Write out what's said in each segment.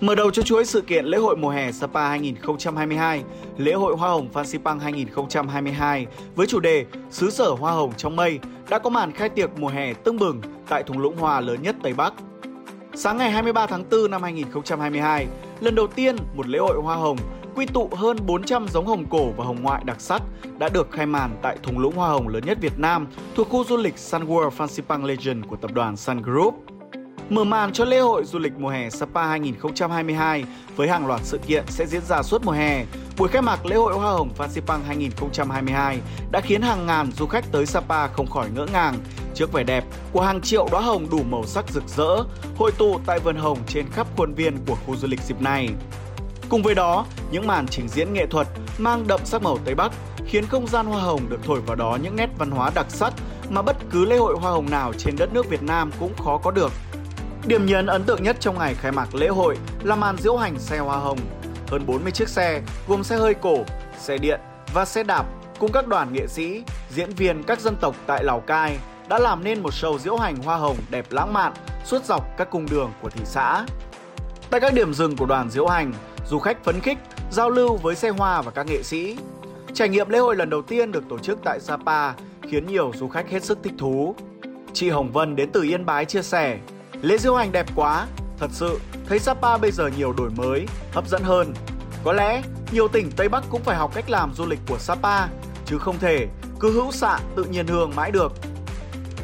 Mở đầu cho chuỗi sự kiện lễ hội mùa hè Sapa 2022, lễ hội Hoa hồng Phan Xipang 2022 với chủ đề Xứ sở Hoa hồng trong mây đã có màn khai tiệc mùa hè tưng bừng tại thung lũng hoa lớn nhất Tây Bắc. Sáng ngày 23 tháng 4 năm 2022, lần đầu tiên một lễ hội hoa hồng quy tụ hơn 400 giống hồng cổ và hồng ngoại đặc sắc đã được khai màn tại thung lũng hoa hồng lớn nhất Việt Nam thuộc khu du lịch Sun World Phan Legend của tập đoàn Sun Group. Mở màn cho lễ hội du lịch mùa hè Sapa 2022 với hàng loạt sự kiện sẽ diễn ra suốt mùa hè. Buổi khai mạc lễ hội Hoa hồng Phan Xipang 2022 đã khiến hàng ngàn du khách tới Sapa không khỏi ngỡ ngàng trước vẻ đẹp của hàng triệu đóa hồng đủ màu sắc rực rỡ hội tụ tại vườn hồng trên khắp khuôn viên của khu du lịch dịp này. Cùng với đó, những màn trình diễn nghệ thuật mang đậm sắc màu Tây Bắc khiến không gian hoa hồng được thổi vào đó những nét văn hóa đặc sắc mà bất cứ lễ hội hoa hồng nào trên đất nước Việt Nam cũng khó có được. Điểm nhấn ấn tượng nhất trong ngày khai mạc lễ hội là màn diễu hành xe hoa hồng. Hơn 40 chiếc xe gồm xe hơi cổ, xe điện và xe đạp cùng các đoàn nghệ sĩ, diễn viên các dân tộc tại Lào Cai đã làm nên một show diễu hành hoa hồng đẹp lãng mạn suốt dọc các cung đường của thị xã. Tại các điểm dừng của đoàn diễu hành, du khách phấn khích giao lưu với xe hoa và các nghệ sĩ. Trải nghiệm lễ hội lần đầu tiên được tổ chức tại Sapa khiến nhiều du khách hết sức thích thú. Chị Hồng Vân đến từ Yên Bái chia sẻ, lễ diễu hành đẹp quá, thật sự thấy Sapa bây giờ nhiều đổi mới, hấp dẫn hơn. Có lẽ nhiều tỉnh Tây Bắc cũng phải học cách làm du lịch của Sapa, chứ không thể cứ hữu xạ tự nhiên hương mãi được.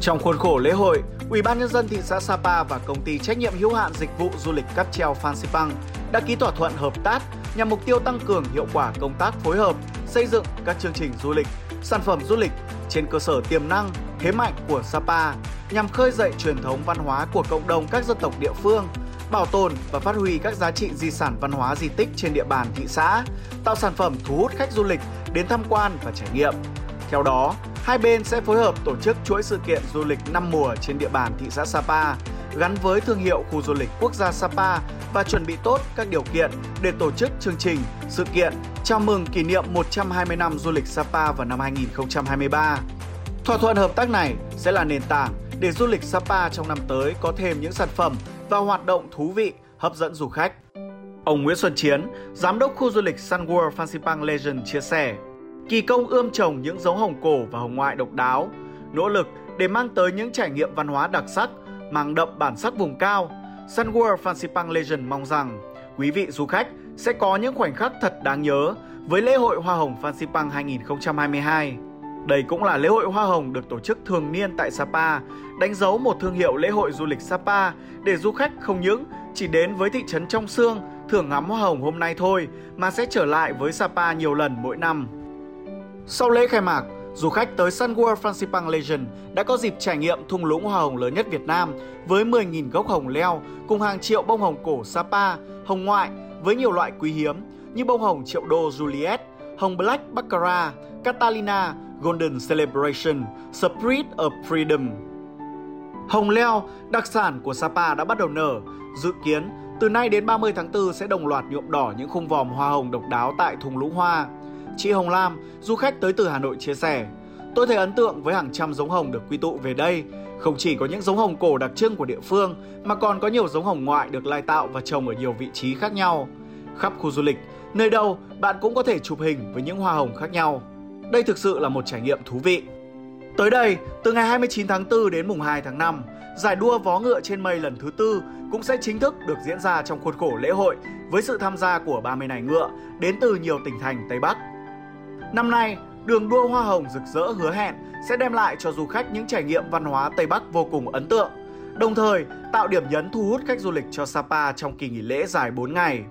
Trong khuôn khổ lễ hội, Ủy ban nhân dân thị xã Sapa và công ty trách nhiệm hữu hạn dịch vụ du lịch cáp treo Phan Xipang đã ký thỏa thuận hợp tác nhằm mục tiêu tăng cường hiệu quả công tác phối hợp, xây dựng các chương trình du lịch, sản phẩm du lịch trên cơ sở tiềm năng, thế mạnh của Sapa nhằm khơi dậy truyền thống văn hóa của cộng đồng các dân tộc địa phương, bảo tồn và phát huy các giá trị di sản văn hóa di tích trên địa bàn thị xã, tạo sản phẩm thu hút khách du lịch đến tham quan và trải nghiệm. Theo đó, hai bên sẽ phối hợp tổ chức chuỗi sự kiện du lịch năm mùa trên địa bàn thị xã Sapa gắn với thương hiệu khu du lịch quốc gia Sapa và chuẩn bị tốt các điều kiện để tổ chức chương trình, sự kiện chào mừng kỷ niệm 120 năm du lịch Sapa vào năm 2023. Thỏa thuận hợp tác này sẽ là nền tảng để du lịch Sapa trong năm tới có thêm những sản phẩm và hoạt động thú vị hấp dẫn du khách. Ông Nguyễn Xuân Chiến, giám đốc khu du lịch Sun World Fansipan Legend chia sẻ, kỳ công ươm trồng những giống hồng cổ và hồng ngoại độc đáo, nỗ lực để mang tới những trải nghiệm văn hóa đặc sắc, mang đậm bản sắc vùng cao. Sun World Fansipan Legend mong rằng quý vị du khách sẽ có những khoảnh khắc thật đáng nhớ với lễ hội Hoa hồng Fansipan 2022. Đây cũng là lễ hội Hoa hồng được tổ chức thường niên tại Sapa, đánh dấu một thương hiệu lễ hội du lịch Sapa để du khách không những chỉ đến với thị trấn trong xương thưởng ngắm hoa hồng hôm nay thôi mà sẽ trở lại với Sapa nhiều lần mỗi năm. Sau lễ khai mạc, du khách tới Sun World Phan Legend đã có dịp trải nghiệm thung lũng hoa hồng lớn nhất Việt Nam với 10.000 gốc hồng leo cùng hàng triệu bông hồng cổ Sapa, hồng ngoại với nhiều loại quý hiếm như bông hồng triệu đô Juliet, hồng Black Baccarat, Catalina, Golden Celebration, Spirit of Freedom. Hồng leo, đặc sản của Sapa đã bắt đầu nở, dự kiến từ nay đến 30 tháng 4 sẽ đồng loạt nhuộm đỏ những khung vòm hoa hồng độc đáo tại thùng lũng hoa. Chị Hồng Lam, du khách tới từ Hà Nội chia sẻ, tôi thấy ấn tượng với hàng trăm giống hồng được quy tụ về đây. Không chỉ có những giống hồng cổ đặc trưng của địa phương, mà còn có nhiều giống hồng ngoại được lai tạo và trồng ở nhiều vị trí khác nhau. Khắp khu du lịch, nơi đâu bạn cũng có thể chụp hình với những hoa hồng khác nhau. Đây thực sự là một trải nghiệm thú vị. Tới đây, từ ngày 29 tháng 4 đến mùng 2 tháng 5, giải đua vó ngựa trên mây lần thứ tư cũng sẽ chính thức được diễn ra trong khuôn khổ lễ hội với sự tham gia của 30 nài ngựa đến từ nhiều tỉnh thành Tây Bắc. Năm nay, đường đua hoa hồng rực rỡ hứa hẹn sẽ đem lại cho du khách những trải nghiệm văn hóa Tây Bắc vô cùng ấn tượng, đồng thời tạo điểm nhấn thu hút khách du lịch cho Sapa trong kỳ nghỉ lễ dài 4 ngày.